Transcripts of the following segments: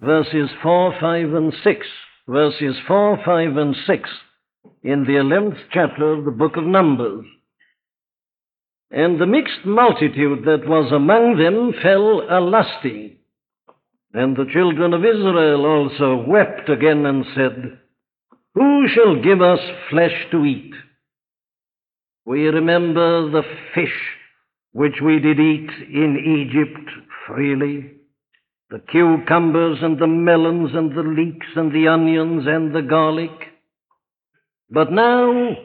verses 4, 5, and 6. Verses 4, 5, and 6 in the 11th chapter of the book of Numbers. And the mixed multitude that was among them fell a lusting. And the children of Israel also wept again and said, Who shall give us flesh to eat? We remember the fish which we did eat in Egypt freely, the cucumbers and the melons and the leeks and the onions and the garlic. But now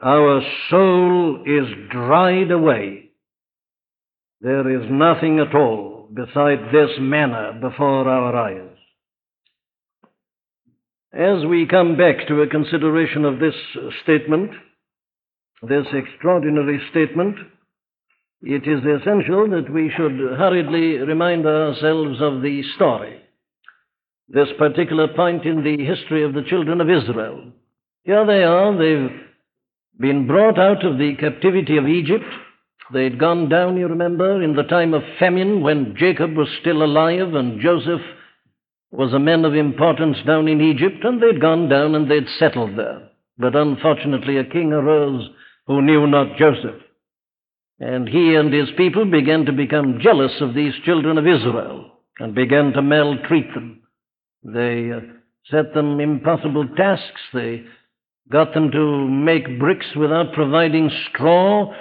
our soul is dried away. There is nothing at all beside this manna before our eyes. As we come back to a consideration of this statement, this extraordinary statement, it is essential that we should hurriedly remind ourselves of the story, this particular point in the history of the children of Israel. Here they are, they've been brought out of the captivity of Egypt. They'd gone down, you remember, in the time of famine when Jacob was still alive and Joseph was a man of importance down in Egypt, and they'd gone down and they'd settled there. But unfortunately, a king arose who knew not Joseph. And he and his people began to become jealous of these children of Israel and began to maltreat them. They uh, set them impossible tasks. They got them to make bricks without providing straw.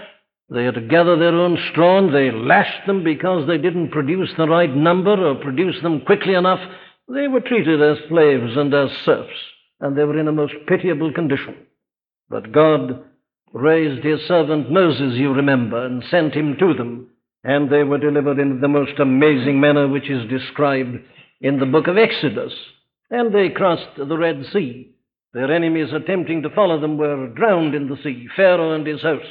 They had to gather their own straw and they lashed them because they didn't produce the right number or produce them quickly enough. They were treated as slaves and as serfs, and they were in a most pitiable condition. But God raised his servant Moses, you remember, and sent him to them, and they were delivered in the most amazing manner which is described in the book of Exodus. And they crossed the Red Sea. Their enemies attempting to follow them were drowned in the sea, Pharaoh and his host.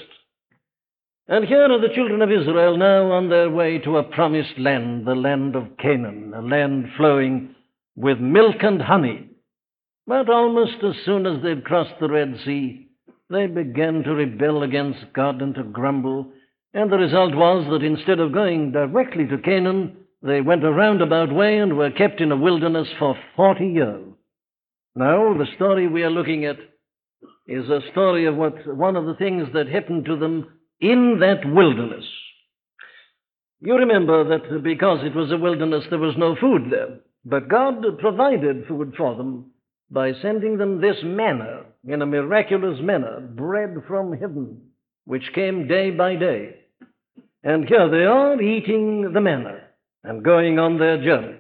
And here are the children of Israel now on their way to a promised land, the land of Canaan, a land flowing with milk and honey. But almost as soon as they'd crossed the Red Sea, they began to rebel against God and to grumble. And the result was that instead of going directly to Canaan, they went a roundabout way and were kept in a wilderness for 40 years. Now, the story we are looking at is a story of what one of the things that happened to them in that wilderness. You remember that because it was a wilderness, there was no food there. But God provided food for them by sending them this manna in a miraculous manner, bread from heaven, which came day by day. And here they are eating the manna and going on their journey.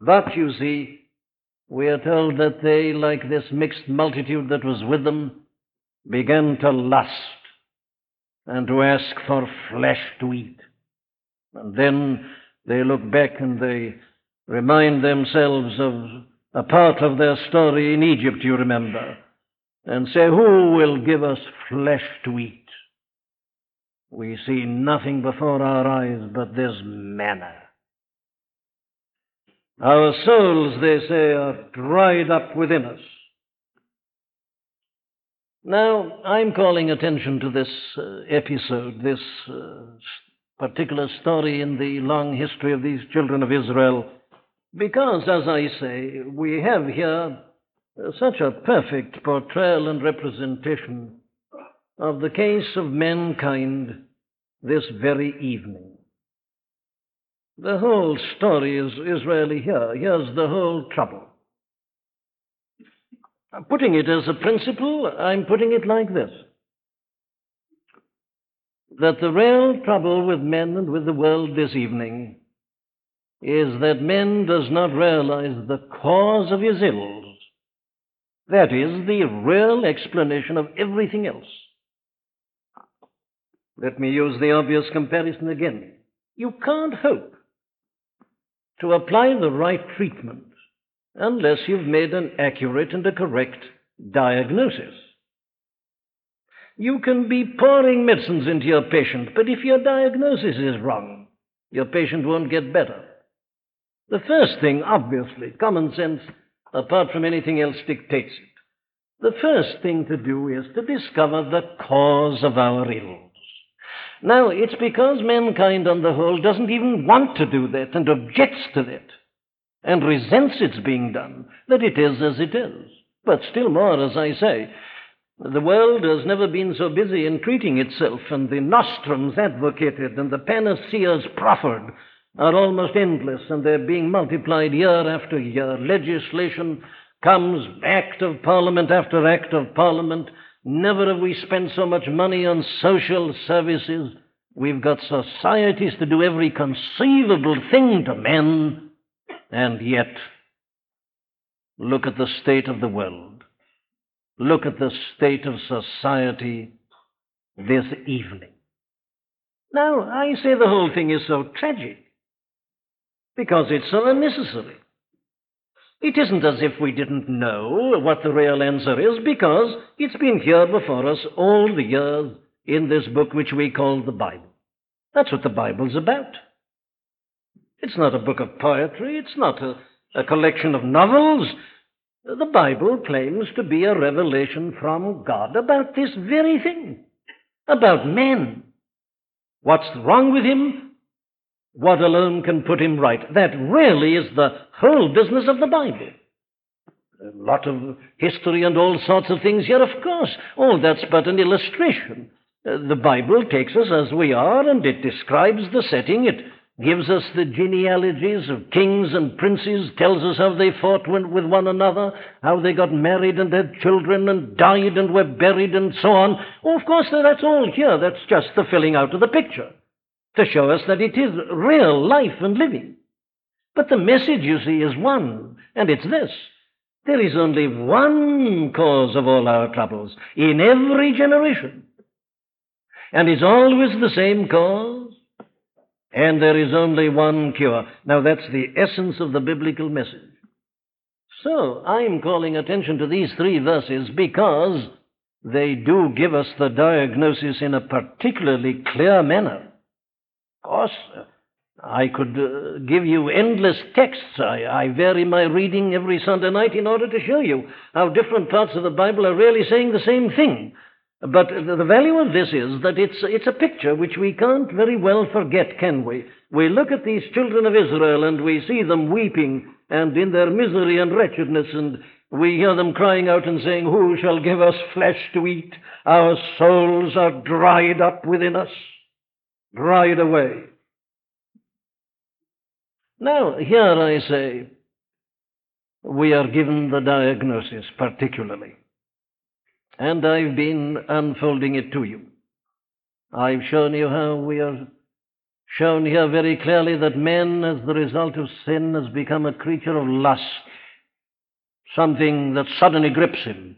But you see, we are told that they, like this mixed multitude that was with them, began to lust and to ask for flesh to eat. And then they look back and they remind themselves of a part of their story in Egypt, you remember, and say, Who will give us flesh to eat? We see nothing before our eyes but this manna. Our souls, they say, are dried up within us. Now, I'm calling attention to this uh, episode, this uh, particular story in the long history of these children of Israel because, as I say, we have here uh, such a perfect portrayal and representation of the case of mankind this very evening. The whole story is, is really here. Here's the whole trouble. Putting it as a principle, I'm putting it like this that the real trouble with men and with the world this evening is that man does not realize the cause of his ills. That is the real explanation of everything else. Let me use the obvious comparison again. You can't hope to apply the right treatment unless you've made an accurate and a correct diagnosis. You can be pouring medicines into your patient, but if your diagnosis is wrong, your patient won't get better. The first thing, obviously, common sense, apart from anything else, dictates it. The first thing to do is to discover the cause of our ills. Now, it's because mankind on the whole doesn't even want to do that and objects to that and resents its being done, that it is as it is. But still more, as I say, the world has never been so busy in treating itself, and the nostrums advocated and the panaceas proffered are almost endless, and they're being multiplied year after year. Legislation comes, act of parliament after act of parliament. Never have we spent so much money on social services. We've got societies to do every conceivable thing to men, and yet, look at the state of the world. Look at the state of society this evening. Now, I say the whole thing is so tragic because it's so unnecessary. It isn't as if we didn't know what the real answer is because it's been here before us all the years in this book which we call the Bible. That's what the Bible's about. It's not a book of poetry, it's not a, a collection of novels. The Bible claims to be a revelation from God about this very thing, about man. What's wrong with him? What alone can put him right? That really is the whole business of the Bible. A lot of history and all sorts of things here, of course. All that's but an illustration. Uh, the Bible takes us as we are and it describes the setting. It gives us the genealogies of kings and princes, tells us how they fought with one another, how they got married and had children and died and were buried and so on. Oh, of course, that's all here. That's just the filling out of the picture to show us that it is real life and living. But the message, you see, is one, and it's this. There is only one cause of all our troubles in every generation. And it's always the same cause, and there is only one cure. Now, that's the essence of the biblical message. So, I'm calling attention to these three verses because they do give us the diagnosis in a particularly clear manner. Of course, I could uh, give you endless texts. I, I vary my reading every Sunday night in order to show you how different parts of the Bible are really saying the same thing. But the value of this is that it's, it's a picture which we can't very well forget, can we? We look at these children of Israel and we see them weeping and in their misery and wretchedness, and we hear them crying out and saying, Who shall give us flesh to eat? Our souls are dried up within us, dried away. Now, here I say, we are given the diagnosis particularly. And I've been unfolding it to you. I've shown you how we are shown here very clearly that man, as the result of sin, has become a creature of lust, something that suddenly grips him.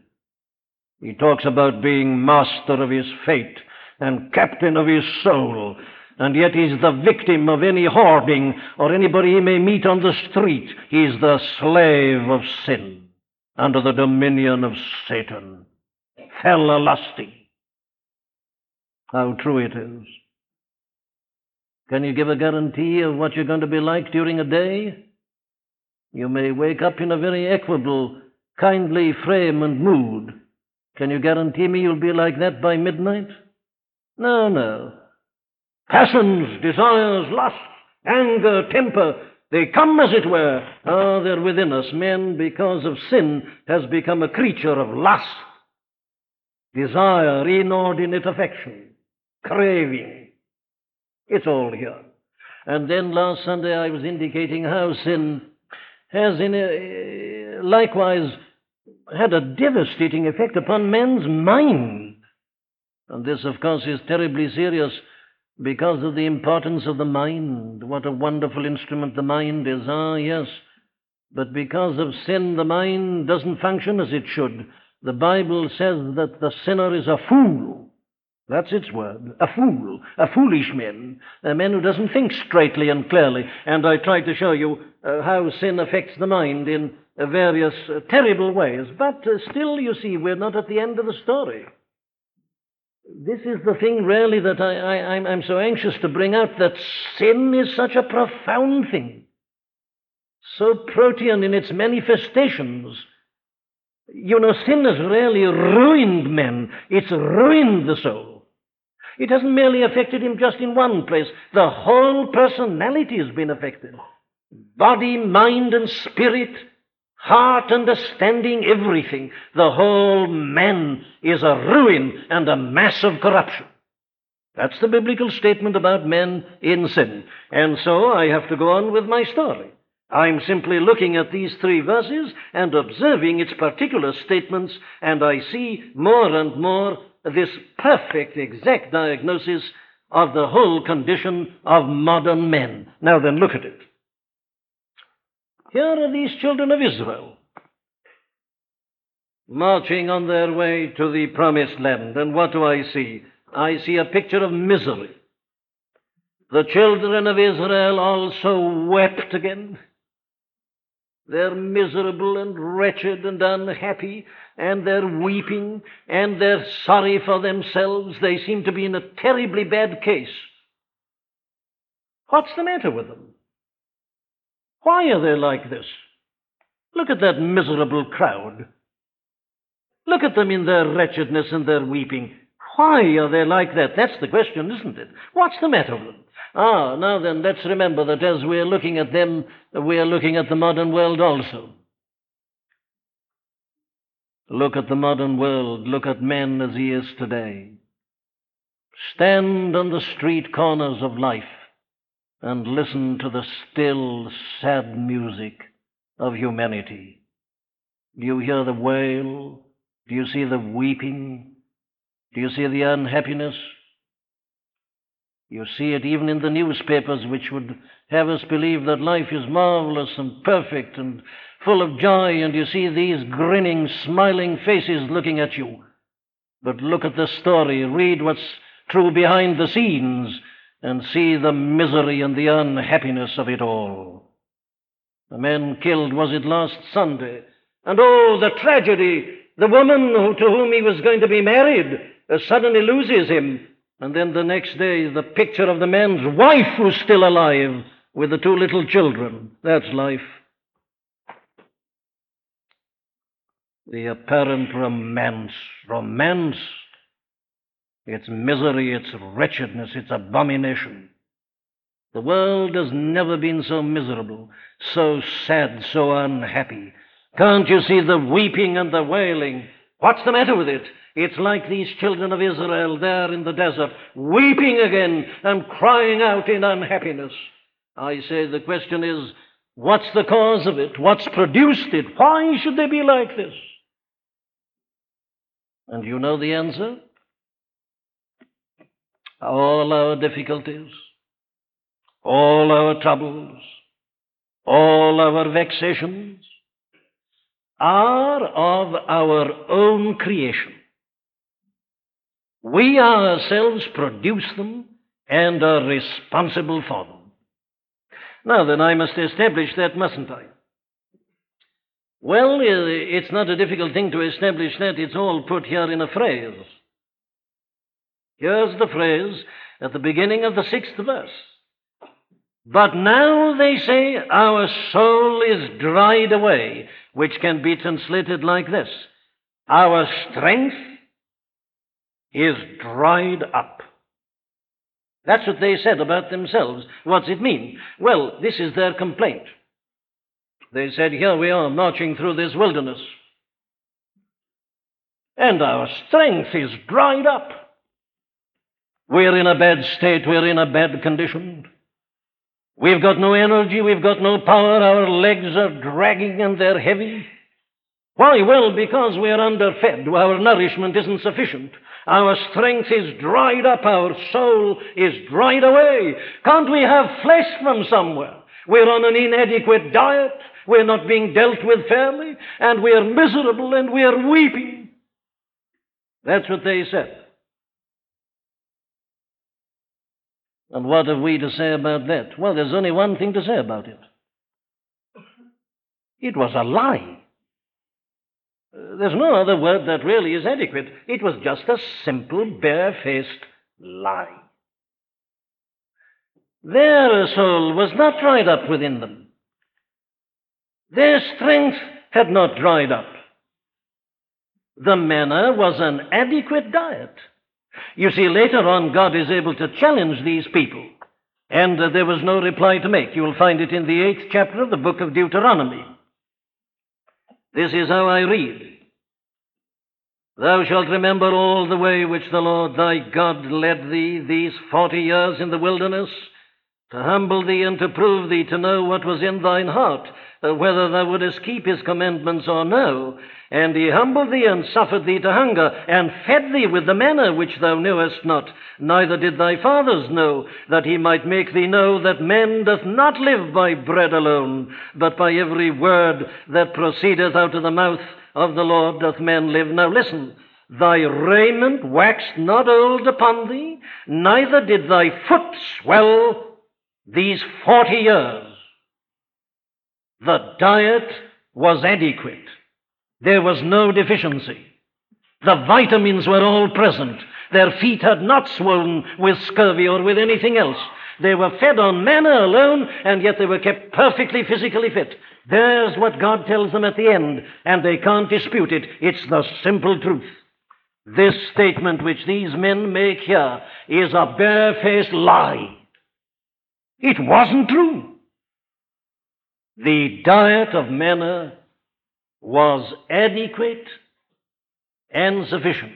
He talks about being master of his fate and captain of his soul, and yet he's the victim of any hoarding or anybody he may meet on the street. He's the slave of sin under the dominion of Satan hell lusting. How true it is. Can you give a guarantee of what you're going to be like during a day? You may wake up in a very equable, kindly frame and mood. Can you guarantee me you'll be like that by midnight? No, no. Passions, desires, lusts, anger, temper, they come, as it were. Ah, they're within us. Man, because of sin, has become a creature of lust desire, inordinate affection, craving. It's all here. And then last Sunday I was indicating how sin has in a, likewise had a devastating effect upon man's mind. And this, of course, is terribly serious because of the importance of the mind. What a wonderful instrument the mind is. Ah, yes. But because of sin, the mind doesn't function as it should. The Bible says that the sinner is a fool. That's its word. A fool. A foolish man. A man who doesn't think straightly and clearly. And I tried to show you uh, how sin affects the mind in uh, various uh, terrible ways. But uh, still, you see, we're not at the end of the story. This is the thing, really, that I, I, I'm, I'm so anxious to bring out that sin is such a profound thing, so protean in its manifestations you know, sin has really ruined men. It's ruined the soul. It hasn't merely affected him just in one place. The whole personality has been affected. body, mind, and spirit, heart, understanding, everything. The whole man is a ruin and a mass of corruption. That's the biblical statement about men in sin. And so I have to go on with my story. I'm simply looking at these three verses and observing its particular statements, and I see more and more this perfect, exact diagnosis of the whole condition of modern men. Now then, look at it. Here are these children of Israel marching on their way to the promised land, and what do I see? I see a picture of misery. The children of Israel also wept again. They're miserable and wretched and unhappy, and they're weeping, and they're sorry for themselves. They seem to be in a terribly bad case. What's the matter with them? Why are they like this? Look at that miserable crowd. Look at them in their wretchedness and their weeping. Why are they like that? That's the question, isn't it? What's the matter with them? Ah, now then, let's remember that as we're looking at them, we're looking at the modern world also. Look at the modern world. Look at man as he is today. Stand on the street corners of life and listen to the still, sad music of humanity. Do you hear the wail? Do you see the weeping? Do you see the unhappiness? You see it even in the newspapers, which would have us believe that life is marvelous and perfect and full of joy, and you see these grinning, smiling faces looking at you. But look at the story, read what's true behind the scenes, and see the misery and the unhappiness of it all. The man killed, was it last Sunday? And oh, the tragedy! The woman who, to whom he was going to be married uh, suddenly loses him. And then the next day, the picture of the man's wife who's still alive with the two little children. That's life. The apparent romance. Romance. It's misery, it's wretchedness, it's abomination. The world has never been so miserable, so sad, so unhappy. Can't you see the weeping and the wailing? What's the matter with it? It's like these children of Israel there in the desert, weeping again and crying out in unhappiness. I say the question is, what's the cause of it? What's produced it? Why should they be like this? And you know the answer? All our difficulties, all our troubles, all our vexations are of our own creation. We ourselves produce them and are responsible for them. Now then, I must establish that, mustn't I? Well, it's not a difficult thing to establish that. It's all put here in a phrase. Here's the phrase at the beginning of the sixth verse. But now they say, Our soul is dried away, which can be translated like this Our strength is dried up. That's what they said about themselves. What's it mean? Well, this is their complaint. They said, Here we are marching through this wilderness, and our strength is dried up. We're in a bad state, we're in a bad condition. We've got no energy, we've got no power, our legs are dragging and they're heavy. Why? Well, because we're underfed, our nourishment isn't sufficient. Our strength is dried up, our soul is dried away. Can't we have flesh from somewhere? We're on an inadequate diet, we're not being dealt with fairly, and we're miserable and we're weeping. That's what they said. And what have we to say about that? Well, there's only one thing to say about it it was a lie. There's no other word that really is adequate. It was just a simple, barefaced lie. Their soul was not dried up within them. Their strength had not dried up. The manna was an adequate diet. You see, later on, God is able to challenge these people And uh, there was no reply to make. You will find it in the eighth chapter of the book of Deuteronomy. This is how I read. Thou shalt remember all the way which the Lord thy God led thee these forty years in the wilderness, to humble thee and to prove thee to know what was in thine heart, uh, whether thou wouldest keep his commandments or no. And he humbled thee and suffered thee to hunger, and fed thee with the manna which thou knewest not, neither did thy fathers know, that he might make thee know that man doth not live by bread alone, but by every word that proceedeth out of the mouth of the Lord doth man live. Now listen. Thy raiment waxed not old upon thee, neither did thy foot swell these forty years. The diet was adequate. There was no deficiency. The vitamins were all present. Their feet had not swollen with scurvy or with anything else. They were fed on manna alone, and yet they were kept perfectly physically fit. There's what God tells them at the end, and they can't dispute it. It's the simple truth. This statement which these men make here is a barefaced lie. It wasn't true. The diet of manna was adequate and sufficient.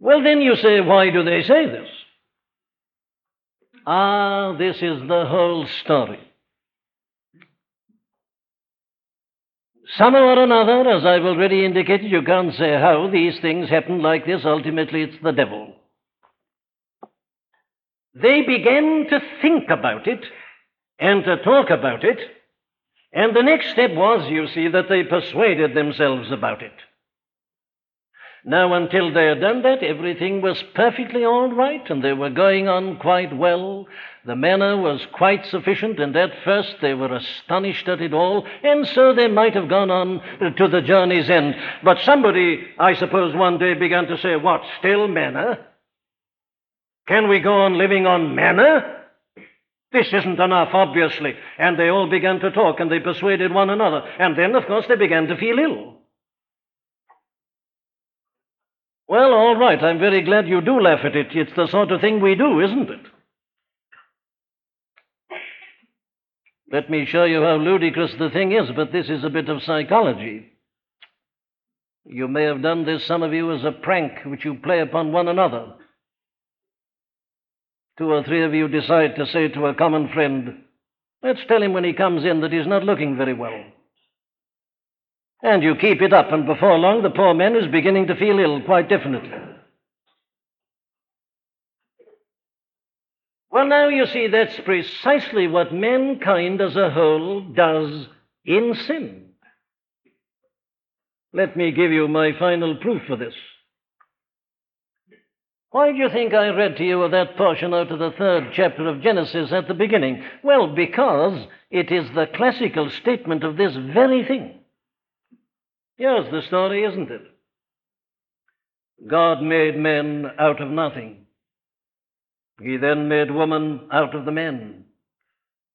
Well, then you say, why do they say this? Ah, this is the whole story. Somehow or another, as I've already indicated, you can't say how these things happen like this. Ultimately, it's the devil. They began to think about it and to talk about it, and the next step was, you see, that they persuaded themselves about it. Now, until they had done that, everything was perfectly all right, and they were going on quite well. The manna was quite sufficient, and at first they were astonished at it all, and so they might have gone on to the journey's end. But somebody, I suppose, one day began to say, What, still manna? Can we go on living on manna? This isn't enough, obviously. And they all began to talk, and they persuaded one another. And then, of course, they began to feel ill. Well, all right, I'm very glad you do laugh at it. It's the sort of thing we do, isn't it? Let me show you how ludicrous the thing is, but this is a bit of psychology. You may have done this, some of you, as a prank which you play upon one another. Two or three of you decide to say to a common friend, Let's tell him when he comes in that he's not looking very well. And you keep it up, and before long the poor man is beginning to feel ill, quite definitely. Well, now you see, that's precisely what mankind as a whole does in sin. Let me give you my final proof for this. Why do you think I read to you that portion out of the third chapter of Genesis at the beginning? Well, because it is the classical statement of this very thing. Here's the story, isn't it? God made men out of nothing. He then made woman out of the men.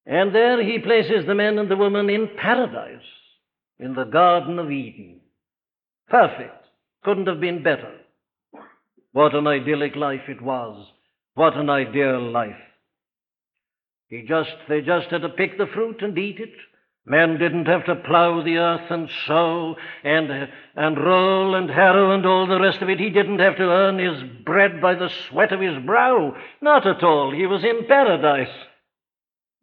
And there he places the man and the woman in paradise, in the Garden of Eden. Perfect. Couldn't have been better. What an idyllic life it was. What an ideal life. He just, they just had to pick the fruit and eat it. Men didn't have to plow the earth and sow and, and roll and harrow and all the rest of it. He didn't have to earn his bread by the sweat of his brow. Not at all. He was in paradise.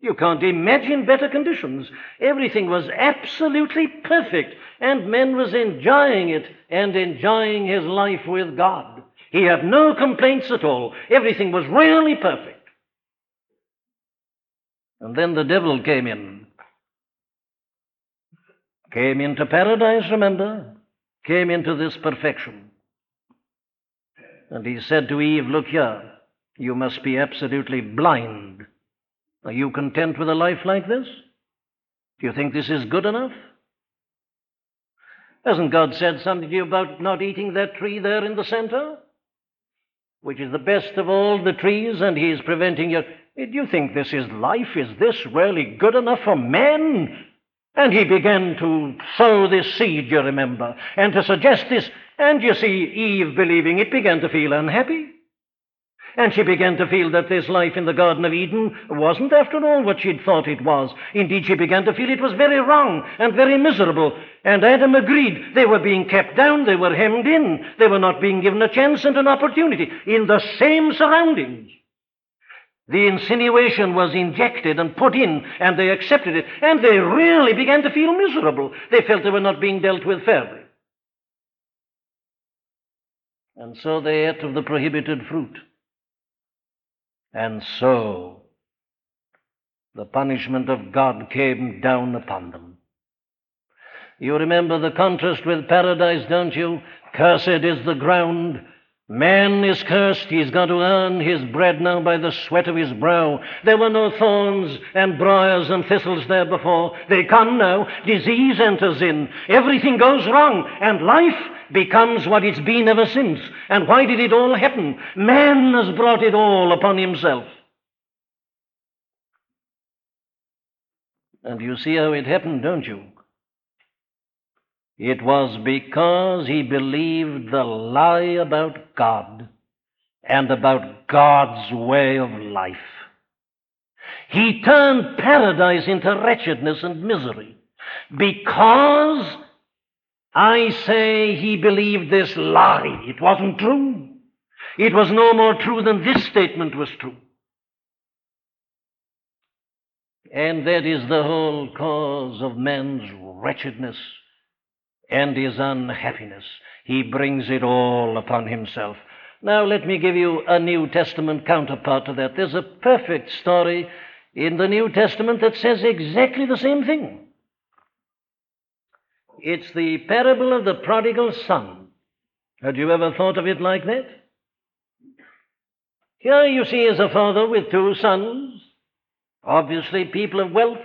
You can't imagine better conditions. Everything was absolutely perfect, and man was enjoying it and enjoying his life with God. He had no complaints at all. Everything was really perfect. And then the devil came in. Came into paradise, remember? Came into this perfection. And he said to Eve, Look here, you must be absolutely blind. Are you content with a life like this? Do you think this is good enough? Hasn't God said something to you about not eating that tree there in the center? Which is the best of all the trees, and He's preventing you. Eh, do you think this is life? Is this really good enough for men? And he began to sow this seed, you remember, and to suggest this. And you see, Eve, believing it, began to feel unhappy. And she began to feel that this life in the Garden of Eden wasn't, after all, what she'd thought it was. Indeed, she began to feel it was very wrong and very miserable. And Adam agreed. They were being kept down, they were hemmed in, they were not being given a chance and an opportunity in the same surroundings. The insinuation was injected and put in, and they accepted it, and they really began to feel miserable. They felt they were not being dealt with fairly. And so they ate of the prohibited fruit. And so the punishment of God came down upon them. You remember the contrast with paradise, don't you? Cursed is the ground. Man is cursed. He's got to earn his bread now by the sweat of his brow. There were no thorns and briars and thistles there before. They come now. Disease enters in. Everything goes wrong. And life becomes what it's been ever since. And why did it all happen? Man has brought it all upon himself. And you see how it happened, don't you? It was because he believed the lie about God and about God's way of life. He turned paradise into wretchedness and misery because I say he believed this lie. It wasn't true. It was no more true than this statement was true. And that is the whole cause of man's wretchedness and his unhappiness. He brings it all upon himself. Now, let me give you a New Testament counterpart to that. There's a perfect story in the New Testament that says exactly the same thing. It's the parable of the prodigal son. Had you ever thought of it like that? Here you see is a father with two sons, obviously people of wealth,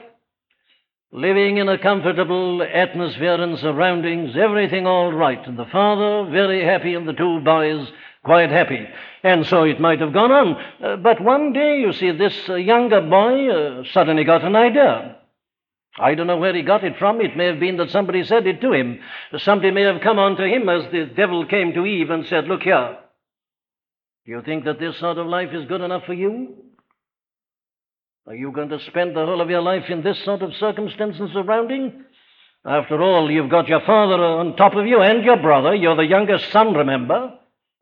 living in a comfortable atmosphere and surroundings, everything all right, and the father very happy, and the two boys quite happy. And so it might have gone on. Uh, but one day, you see, this uh, younger boy uh, suddenly got an idea. I don't know where he got it from. It may have been that somebody said it to him. Somebody may have come on to him as the devil came to Eve and said, Look here, do you think that this sort of life is good enough for you? Are you going to spend the whole of your life in this sort of circumstance and surrounding? After all, you've got your father on top of you and your brother. You're the youngest son, remember?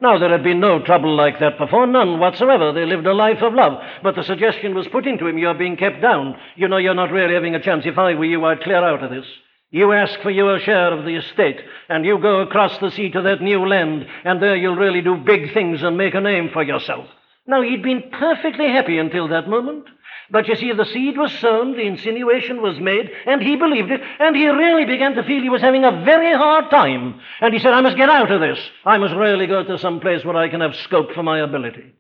Now, there had been no trouble like that before, none whatsoever. They lived a life of love. But the suggestion was put into him you're being kept down. You know, you're not really having a chance. If I were you, I'd clear out of this. You ask for your share of the estate, and you go across the sea to that new land, and there you'll really do big things and make a name for yourself. Now, he'd been perfectly happy until that moment. But you see, the seed was sown, the insinuation was made, and he believed it, and he really began to feel he was having a very hard time. And he said, I must get out of this. I must really go to some place where I can have scope for my ability.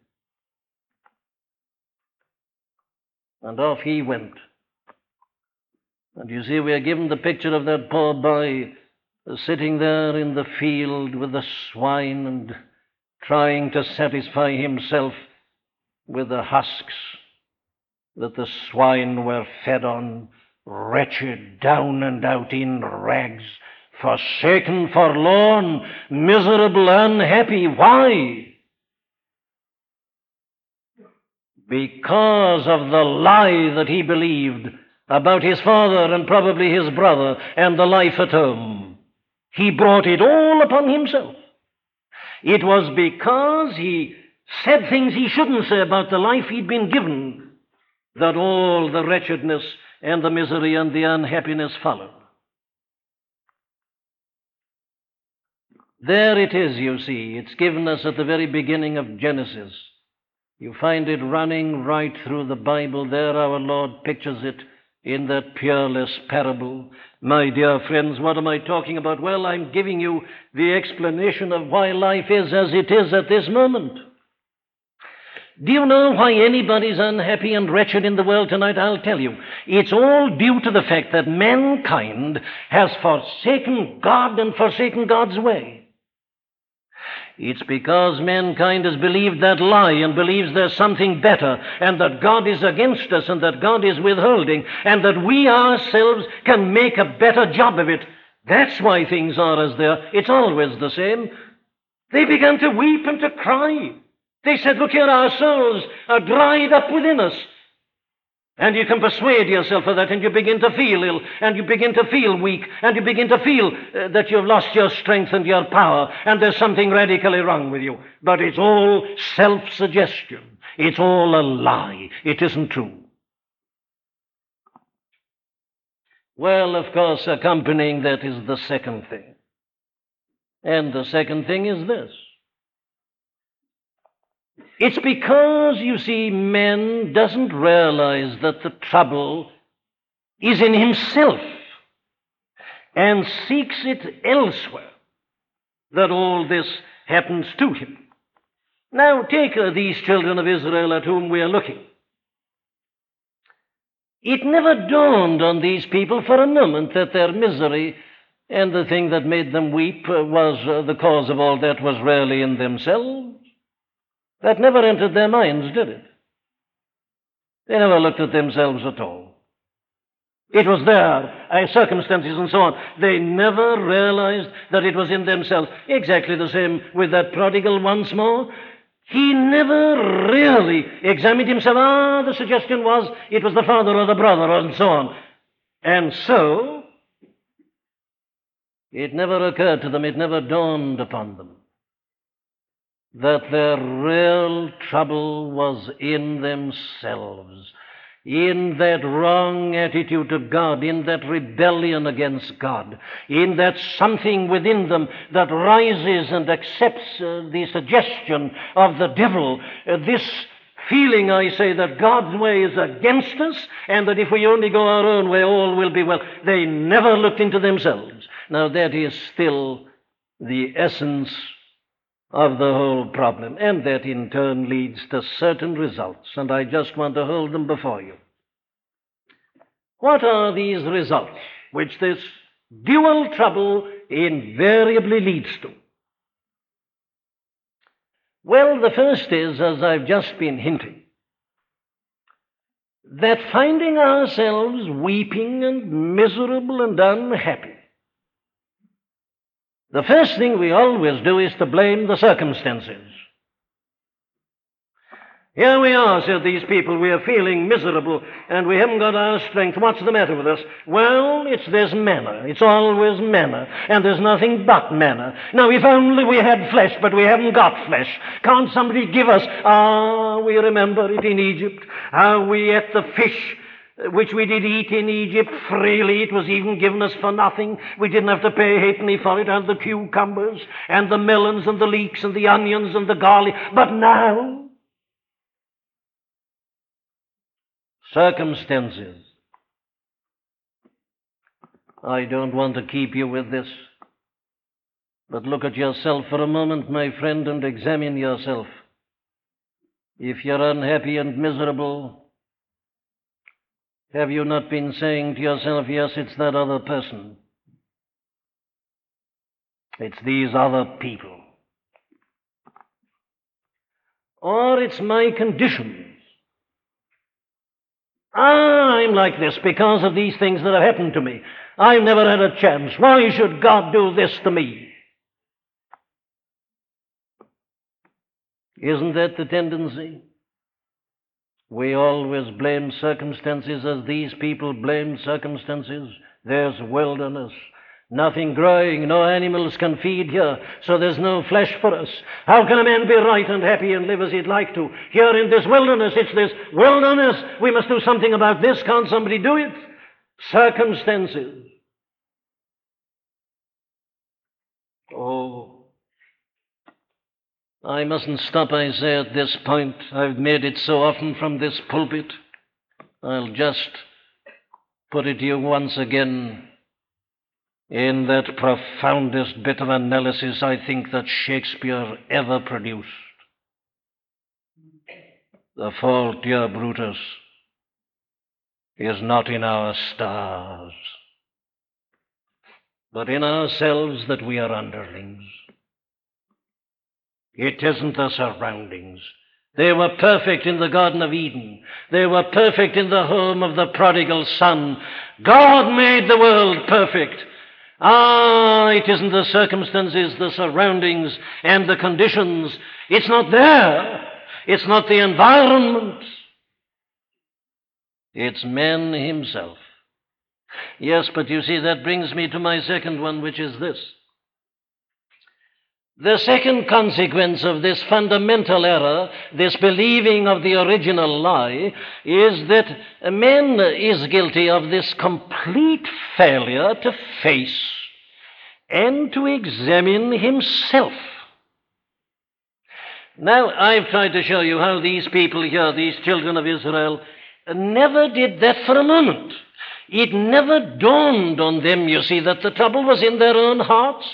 And off he went. And you see, we are given the picture of that poor boy uh, sitting there in the field with the swine and trying to satisfy himself with the husks that the swine were fed on, wretched, down and out in rags, forsaken, forlorn, miserable, unhappy. Why? Because of the lie that he believed about his father and probably his brother and the life at home. He brought it all upon himself. It was because he said things he shouldn't say about the life he'd been given that all the wretchedness and the misery and the unhappiness followed. There it is, you see. It's given us at the very beginning of Genesis. You find it running right through the Bible. There our Lord pictures it in that peerless parable. My dear friends, what am I talking about? Well, I'm giving you the explanation of why life is as it is at this moment. Do you know why anybody's unhappy and wretched in the world tonight? I'll tell you. It's all due to the fact that mankind has forsaken God and forsaken God's way. It's because mankind has believed that lie and believes there's something better and that God is against us and that God is withholding and that we ourselves can make a better job of it. That's why things are as they are. It's always the same. They began to weep and to cry. They said, Look here, our souls are dried up within us. And you can persuade yourself of that, and you begin to feel ill, and you begin to feel weak, and you begin to feel uh, that you've lost your strength and your power, and there's something radically wrong with you. But it's all self suggestion. It's all a lie. It isn't true. Well, of course, accompanying that is the second thing. And the second thing is this. It's because, you see, man doesn't realize that the trouble is in himself and seeks it elsewhere that all this happens to him. Now, take uh, these children of Israel at whom we are looking. It never dawned on these people for a moment that their misery and the thing that made them weep uh, was uh, the cause of all that was really in themselves. That never entered their minds, did it? They never looked at themselves at all. It was their uh, circumstances and so on. They never realized that it was in themselves. Exactly the same with that prodigal once more. He never really examined himself. Ah, the suggestion was it was the father or the brother and so on. And so, it never occurred to them, it never dawned upon them that their real trouble was in themselves, in that wrong attitude to God, in that rebellion against God, in that something within them that rises and accepts uh, the suggestion of the devil, uh, this feeling, I say, that God's way is against us and that if we only go our own way, all will be well. They never looked into themselves. Now, that is still the essence of the whole problem, and that in turn leads to certain results, and I just want to hold them before you. What are these results which this dual trouble invariably leads to? Well, the first is, as I've just been hinting, that finding ourselves weeping and miserable and unhappy, the first thing we always do is to blame the circumstances. Here we are, said these people. We are feeling miserable and we haven't got our strength. What's the matter with us? Well, it's this manna. It's always manna. And there's nothing but manna. Now, if only we had flesh, but we haven't got flesh. Can't somebody give us? Ah, we remember it in Egypt. How we ate the fish which we did eat in Egypt freely. It was even given us for nothing. We didn't have to pay a halfpenny for it, and the cucumbers, and the melons, and the leeks, and the onions, and the garlic. But now, circumstances. I don't want to keep you with this, but look at yourself for a moment, my friend, and examine yourself. If you're unhappy and miserable, have you not been saying to yourself, yes, it's that other person? It's these other people. Or it's my conditions. I'm like this because of these things that have happened to me. I've never had a chance. Why should God do this to me? Isn't that the tendency? We always blame circumstances as these people blame circumstances. There's wilderness. Nothing growing, no animals can feed here, so there's no flesh for us. How can a man be right and happy and live as he'd like to? Here in this wilderness, it's this wilderness. We must do something about this. Can't somebody do it? Circumstances. Oh. I mustn't stop, I say, at this point. I've made it so often from this pulpit. I'll just put it to you once again in that profoundest bit of analysis I think that Shakespeare ever produced. The fault, dear Brutus, is not in our stars, but in ourselves that we are underlings. It isn't the surroundings. They were perfect in the Garden of Eden. They were perfect in the home of the prodigal son. God made the world perfect. Ah, it isn't the circumstances, the surroundings, and the conditions. It's not there. It's not the environment. It's man himself. Yes, but you see, that brings me to my second one, which is this. The second consequence of this fundamental error, this believing of the original lie, is that man is guilty of this complete failure to face and to examine himself. Now, I've tried to show you how these people here, these children of Israel, never did that for a moment. It never dawned on them, you see, that the trouble was in their own hearts.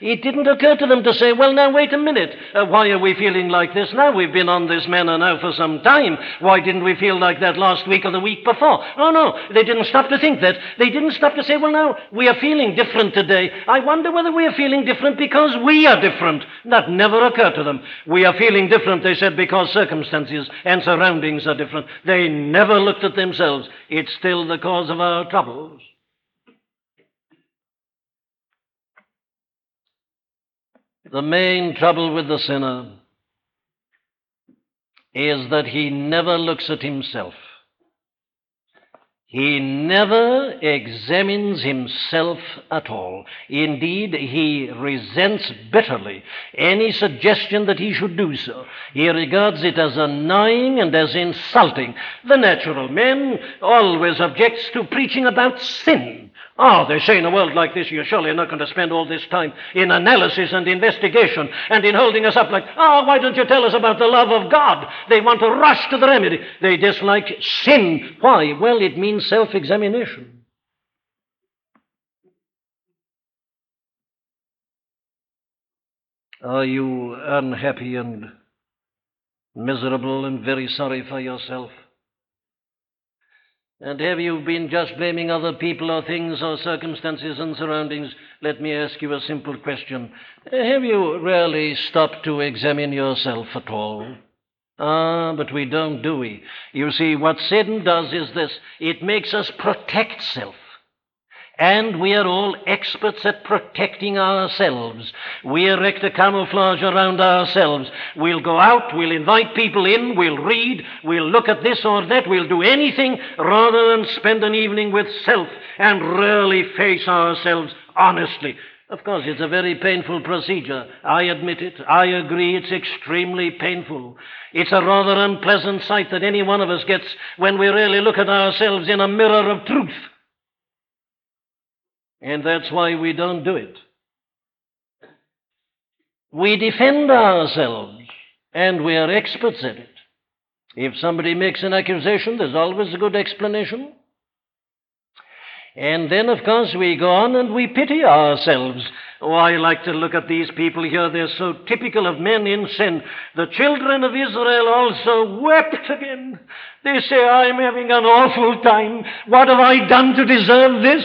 It didn't occur to them to say, well, now, wait a minute. Uh, why are we feeling like this now? We've been on this manna now for some time. Why didn't we feel like that last week or the week before? Oh, no. They didn't stop to think that. They didn't stop to say, well, now, we are feeling different today. I wonder whether we are feeling different because we are different. That never occurred to them. We are feeling different, they said, because circumstances and surroundings are different. They never looked at themselves. It's still the cause of our troubles. The main trouble with the sinner is that he never looks at himself. He never examines himself at all. Indeed, he resents bitterly any suggestion that he should do so. He regards it as annoying and as insulting. The natural man always objects to preaching about sin. Oh, they say in a world like this, you're surely not going to spend all this time in analysis and investigation and in holding us up like, oh, why don't you tell us about the love of God? They want to rush to the remedy. They dislike sin. Why? Well, it means self examination. Are you unhappy and miserable and very sorry for yourself? And have you been just blaming other people or things or circumstances and surroundings? Let me ask you a simple question. Have you really stopped to examine yourself at all? Ah, but we don't, do we? You see, what Satan does is this it makes us protect self. And we are all experts at protecting ourselves. We erect a camouflage around ourselves. We'll go out, we'll invite people in, we'll read, we'll look at this or that, we'll do anything rather than spend an evening with self and really face ourselves honestly. Of course, it's a very painful procedure. I admit it. I agree it's extremely painful. It's a rather unpleasant sight that any one of us gets when we really look at ourselves in a mirror of truth. And that's why we don't do it. We defend ourselves, and we are experts at it. If somebody makes an accusation, there's always a good explanation. And then, of course, we go on and we pity ourselves. Oh, I like to look at these people here. They're so typical of men in sin. The children of Israel also wept again. They say, I'm having an awful time. What have I done to deserve this?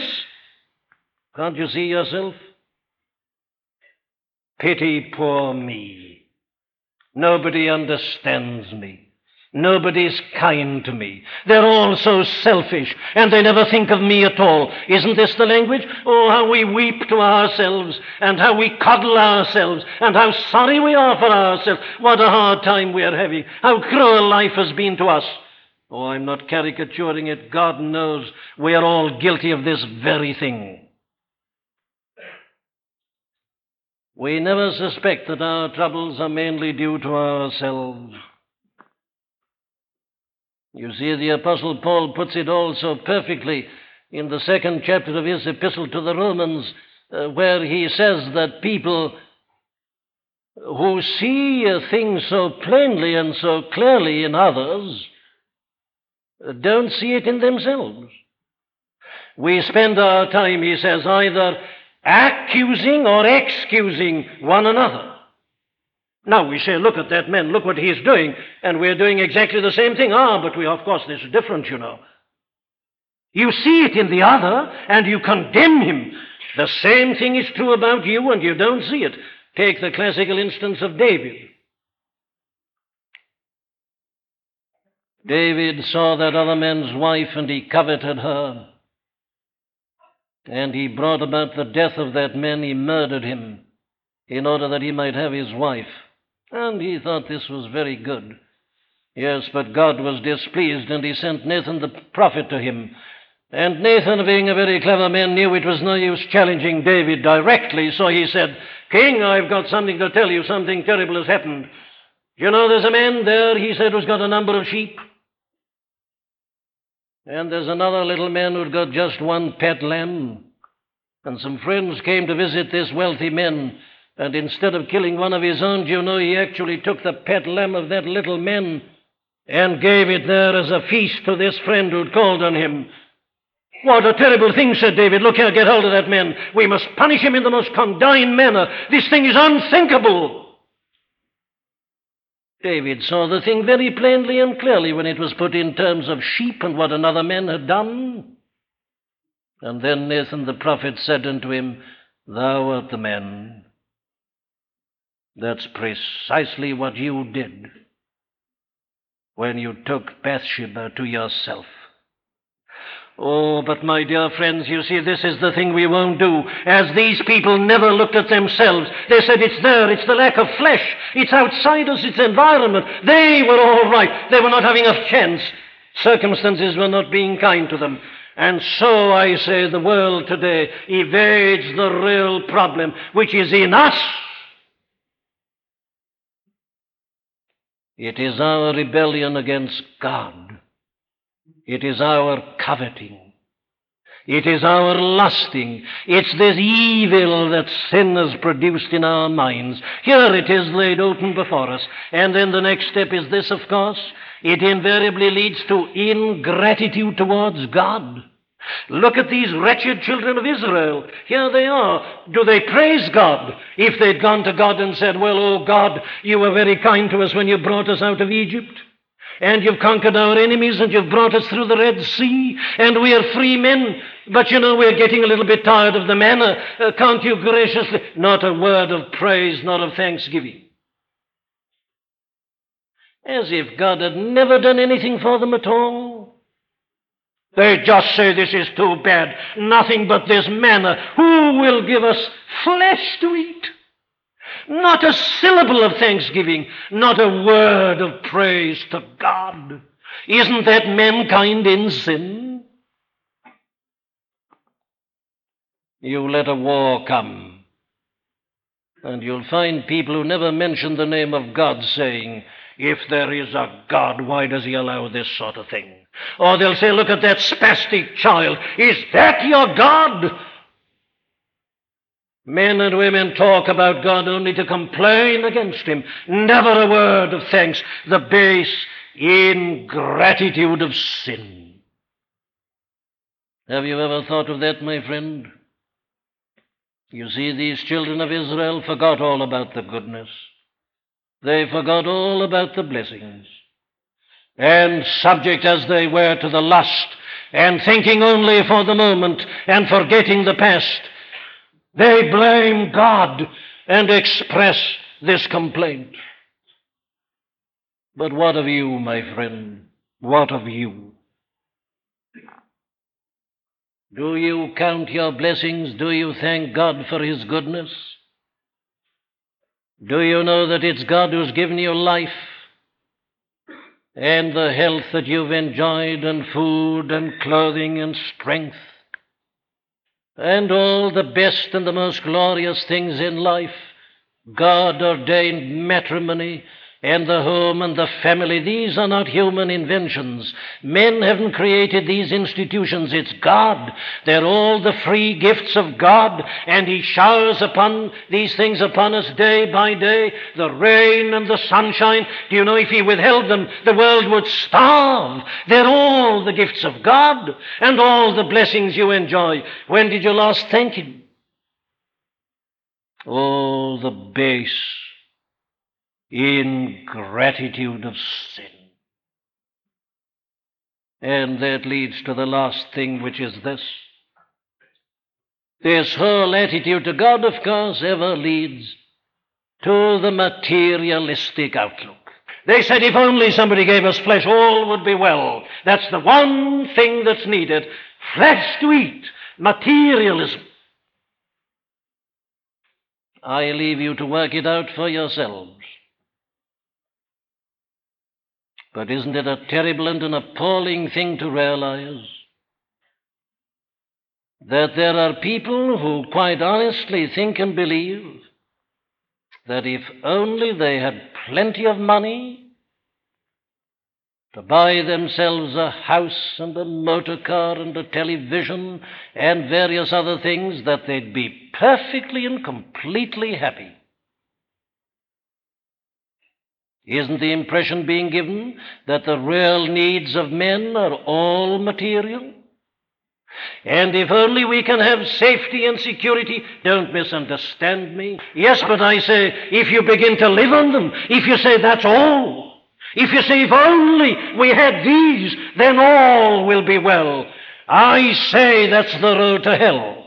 Can't you see yourself? Pity poor me. Nobody understands me. Nobody's kind to me. They're all so selfish, and they never think of me at all. Isn't this the language? Oh, how we weep to ourselves, and how we coddle ourselves, and how sorry we are for ourselves. What a hard time we are having. How cruel life has been to us. Oh, I'm not caricaturing it. God knows we are all guilty of this very thing. We never suspect that our troubles are mainly due to ourselves. You see, the Apostle Paul puts it all so perfectly in the second chapter of his epistle to the Romans, uh, where he says that people who see a thing so plainly and so clearly in others uh, don't see it in themselves. We spend our time, he says, either accusing or excusing one another. Now we say, look at that man, look what he's doing, and we're doing exactly the same thing. Ah, but we, of course, this a difference, you know. You see it in the other, and you condemn him. The same thing is true about you, and you don't see it. Take the classical instance of David. David saw that other man's wife, and he coveted her. And he brought about the death of that man, he murdered him in order that he might have his wife. And he thought this was very good. Yes, but God was displeased, and he sent Nathan the prophet to him. And Nathan, being a very clever man, knew it was no use challenging David directly, so he said, King, I've got something to tell you. Something terrible has happened. You know, there's a man there, he said, who's got a number of sheep. And there's another little man who'd got just one pet lamb. And some friends came to visit this wealthy man. And instead of killing one of his own, you know, he actually took the pet lamb of that little man and gave it there as a feast to this friend who'd called on him. What a terrible thing, said David. Look here, get hold of that man. We must punish him in the most condign manner. This thing is unthinkable. David saw the thing very plainly and clearly when it was put in terms of sheep and what another man had done. And then Nathan the prophet said unto him, Thou art the man. That's precisely what you did when you took Bathsheba to yourself. Oh, but my dear friends, you see, this is the thing we won't do. As these people never looked at themselves, they said it's there, it's the lack of flesh, it's outside us, it's environment. They were all right, they were not having a chance. Circumstances were not being kind to them. And so I say the world today evades the real problem, which is in us. It is our rebellion against God. It is our coveting. It is our lusting. It's this evil that sin has produced in our minds. Here it is laid open before us. And then the next step is this, of course. It invariably leads to ingratitude towards God. Look at these wretched children of Israel. Here they are. Do they praise God? If they'd gone to God and said, Well, oh God, you were very kind to us when you brought us out of Egypt. And you've conquered our enemies and you've brought us through the Red Sea. And we are free men. But you know, we're getting a little bit tired of the manna. Uh, can't you graciously? Not a word of praise, not of thanksgiving. As if God had never done anything for them at all. They just say this is too bad. Nothing but this manna. Who will give us flesh to eat? Not a syllable of thanksgiving, not a word of praise to God. Isn't that mankind in sin? You let a war come, and you'll find people who never mention the name of God saying, If there is a God, why does he allow this sort of thing? Or they'll say, Look at that spastic child. Is that your God? Men and women talk about God only to complain against Him. Never a word of thanks. The base ingratitude of sin. Have you ever thought of that, my friend? You see, these children of Israel forgot all about the goodness. They forgot all about the blessings. And subject as they were to the lust, and thinking only for the moment, and forgetting the past, they blame God and express this complaint. But what of you, my friend? What of you? Do you count your blessings? Do you thank God for His goodness? Do you know that it's God who's given you life and the health that you've enjoyed, and food and clothing and strength? And all the best and the most glorious things in life, God ordained matrimony and the home and the family, these are not human inventions. Men haven't created these institutions. It's God. They're all the free gifts of God, and He showers upon these things upon us day by day the rain and the sunshine. Do you know if He withheld them, the world would starve? They're all the gifts of God and all the blessings you enjoy. When did you last thank Him? Oh, the base ingratitude of sin. And that leads to the last thing, which is this. This whole attitude to God, of course, ever leads to the materialistic outlook. They said if only somebody gave us flesh, all would be well. That's the one thing that's needed flesh to eat, materialism. I leave you to work it out for yourselves. But isn't it a terrible and an appalling thing to realize that there are people who quite honestly think and believe that if only they had plenty of money to buy themselves a house and a motor car and a television and various other things, that they'd be perfectly and completely happy. Isn't the impression being given that the real needs of men are all material? And if only we can have safety and security, don't misunderstand me. Yes, but I say, if you begin to live on them, if you say that's all, if you say if only we had these, then all will be well, I say that's the road to hell.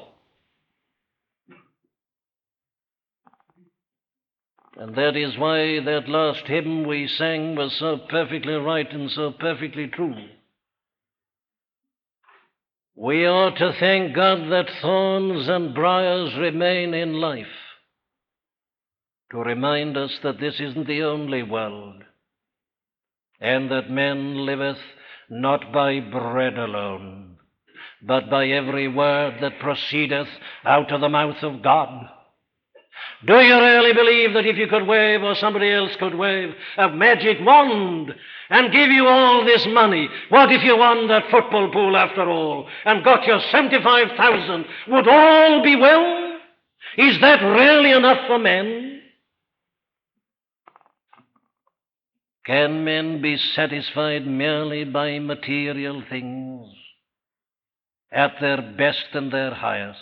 And that is why that last hymn we sang was so perfectly right and so perfectly true. We ought to thank God that thorns and briars remain in life to remind us that this isn't the only world, and that man liveth not by bread alone, but by every word that proceedeth out of the mouth of God. Do you really believe that if you could wave, or somebody else could wave, a magic wand and give you all this money, what if you won that football pool after all and got your 75,000? Would all be well? Is that really enough for men? Can men be satisfied merely by material things at their best and their highest?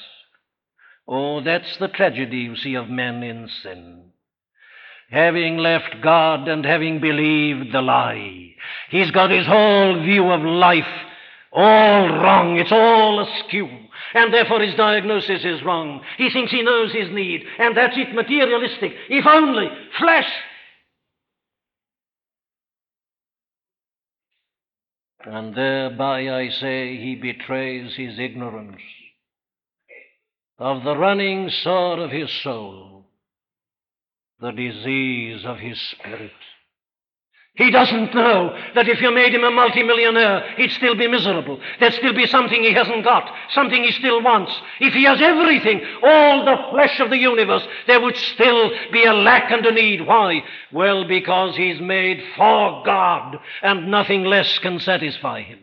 Oh, that's the tragedy, you see, of men in sin. Having left God and having believed the lie, he's got his whole view of life all wrong. It's all askew. And therefore his diagnosis is wrong. He thinks he knows his need, and that's it, materialistic. If only flesh. And thereby, I say, he betrays his ignorance of the running sore of his soul, the disease of his spirit. He doesn't know that if you made him a multimillionaire, he'd still be miserable. There'd still be something he hasn't got, something he still wants. If he has everything, all the flesh of the universe, there would still be a lack and a need. Why? Well, because he's made for God, and nothing less can satisfy him.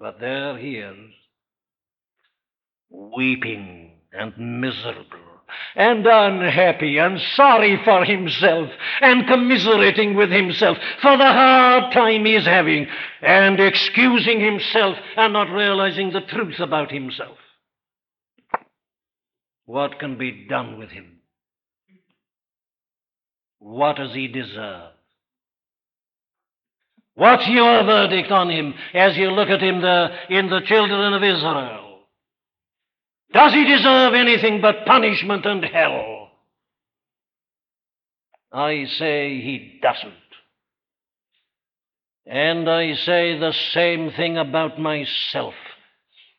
But there he is, weeping and miserable and unhappy and sorry for himself and commiserating with himself for the hard time he is having and excusing himself and not realizing the truth about himself. What can be done with him? What does he deserve? What's your verdict on him as you look at him there in the children of Israel? Does he deserve anything but punishment and hell? I say he doesn't. And I say the same thing about myself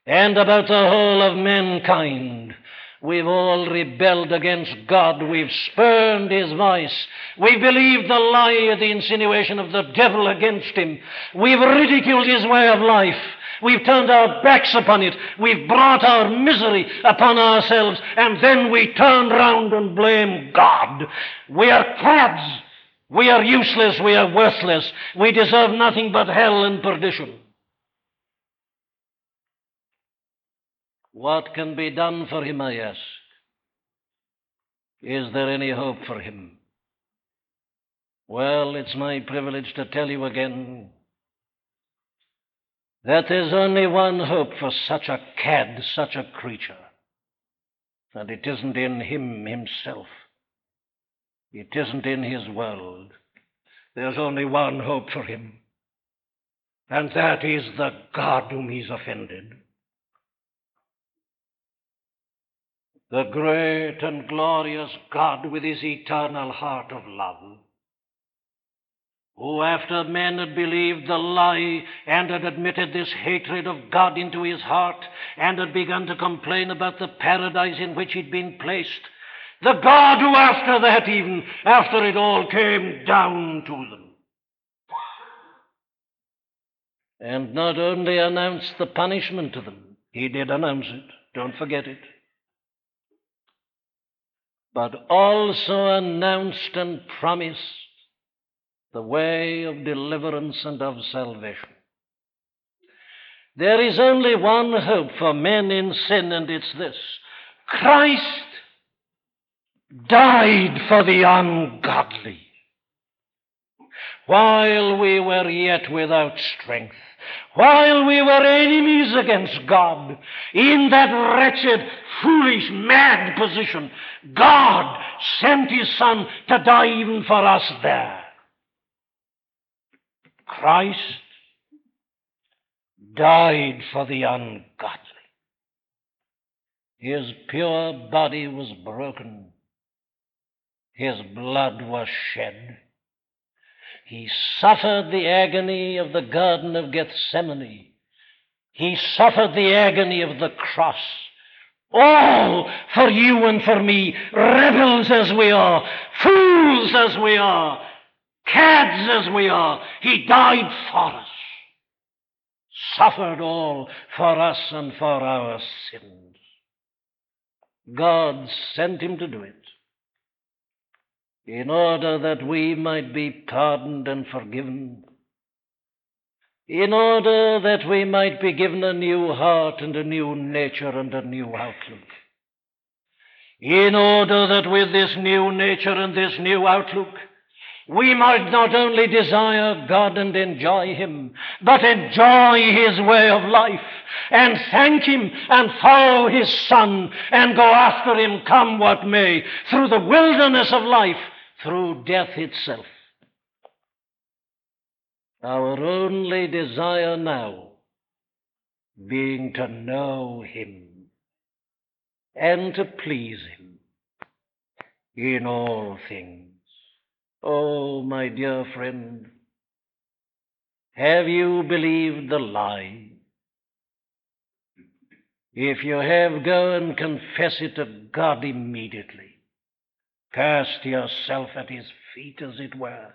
and about the whole of mankind. We've all rebelled against God. We've spurned His voice. We've believed the lie, the insinuation of the devil against Him. We've ridiculed His way of life. We've turned our backs upon it. We've brought our misery upon ourselves, and then we turn round and blame God. We are cads. We are useless. We are worthless. We deserve nothing but hell and perdition. What can be done for him, I ask? Is there any hope for him? Well, it's my privilege to tell you again that there's only one hope for such a cad, such a creature. And it isn't in him himself. It isn't in his world. There's only one hope for him. And that is the God whom he's offended. The great and glorious God with his eternal heart of love who, after men had believed the lie and had admitted this hatred of God into his heart and had begun to complain about the paradise in which he'd been placed, the God who, after that, even after it all came down to them, and not only announced the punishment to them, he did announce it, don't forget it, but also announced and promised the way of deliverance and of salvation. There is only one hope for men in sin, and it's this Christ died for the ungodly while we were yet without strength, while we were enemies against God, in that wretched, foolish, mad position, God sent His Son to die even for us there. Christ died for the ungodly. His pure body was broken. His blood was shed. He suffered the agony of the Garden of Gethsemane. He suffered the agony of the cross. All for you and for me, rebels as we are, fools as we are, cads as we are. He died for us, suffered all for us and for our sins. God sent him to do it in order that we might be pardoned and forgiven, in order that we might be given a new heart and a new nature and a new outlook, in order that with this new nature and this new outlook, we might not only desire God and enjoy Him, but enjoy His way of life and thank Him and follow His Son and go after Him come what may through the wilderness of life through death itself. Our only desire now being to know Him and to please Him in all things. Oh, my dear friend, have you believed the lie? If you have, go and confess it to God immediately. Cast yourself at his feet, as it were.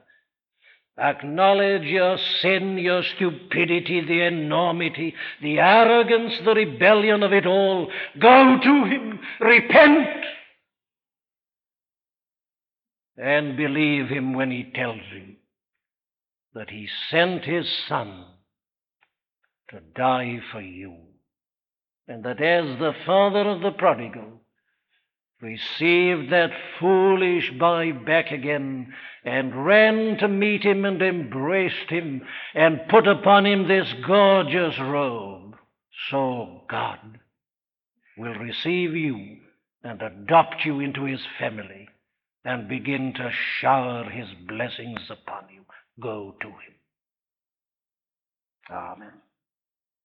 Acknowledge your sin, your stupidity, the enormity, the arrogance, the rebellion of it all. Go to him, repent, and believe him when he tells you that he sent his Son to die for you, and that as the father of the prodigal, received that foolish boy back again and ran to meet him and embraced him and put upon him this gorgeous robe. So God will receive you and adopt you into his family and begin to shower his blessings upon you. Go to him. Amen.